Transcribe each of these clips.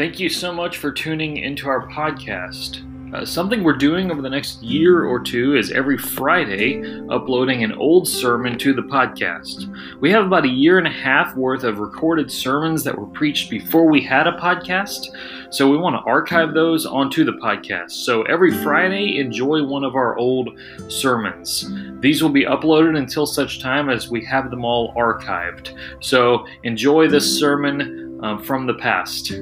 Thank you so much for tuning into our podcast. Uh, something we're doing over the next year or two is every Friday uploading an old sermon to the podcast. We have about a year and a half worth of recorded sermons that were preached before we had a podcast, so we want to archive those onto the podcast. So every Friday, enjoy one of our old sermons. These will be uploaded until such time as we have them all archived. So enjoy this sermon um, from the past.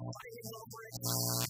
Thank you.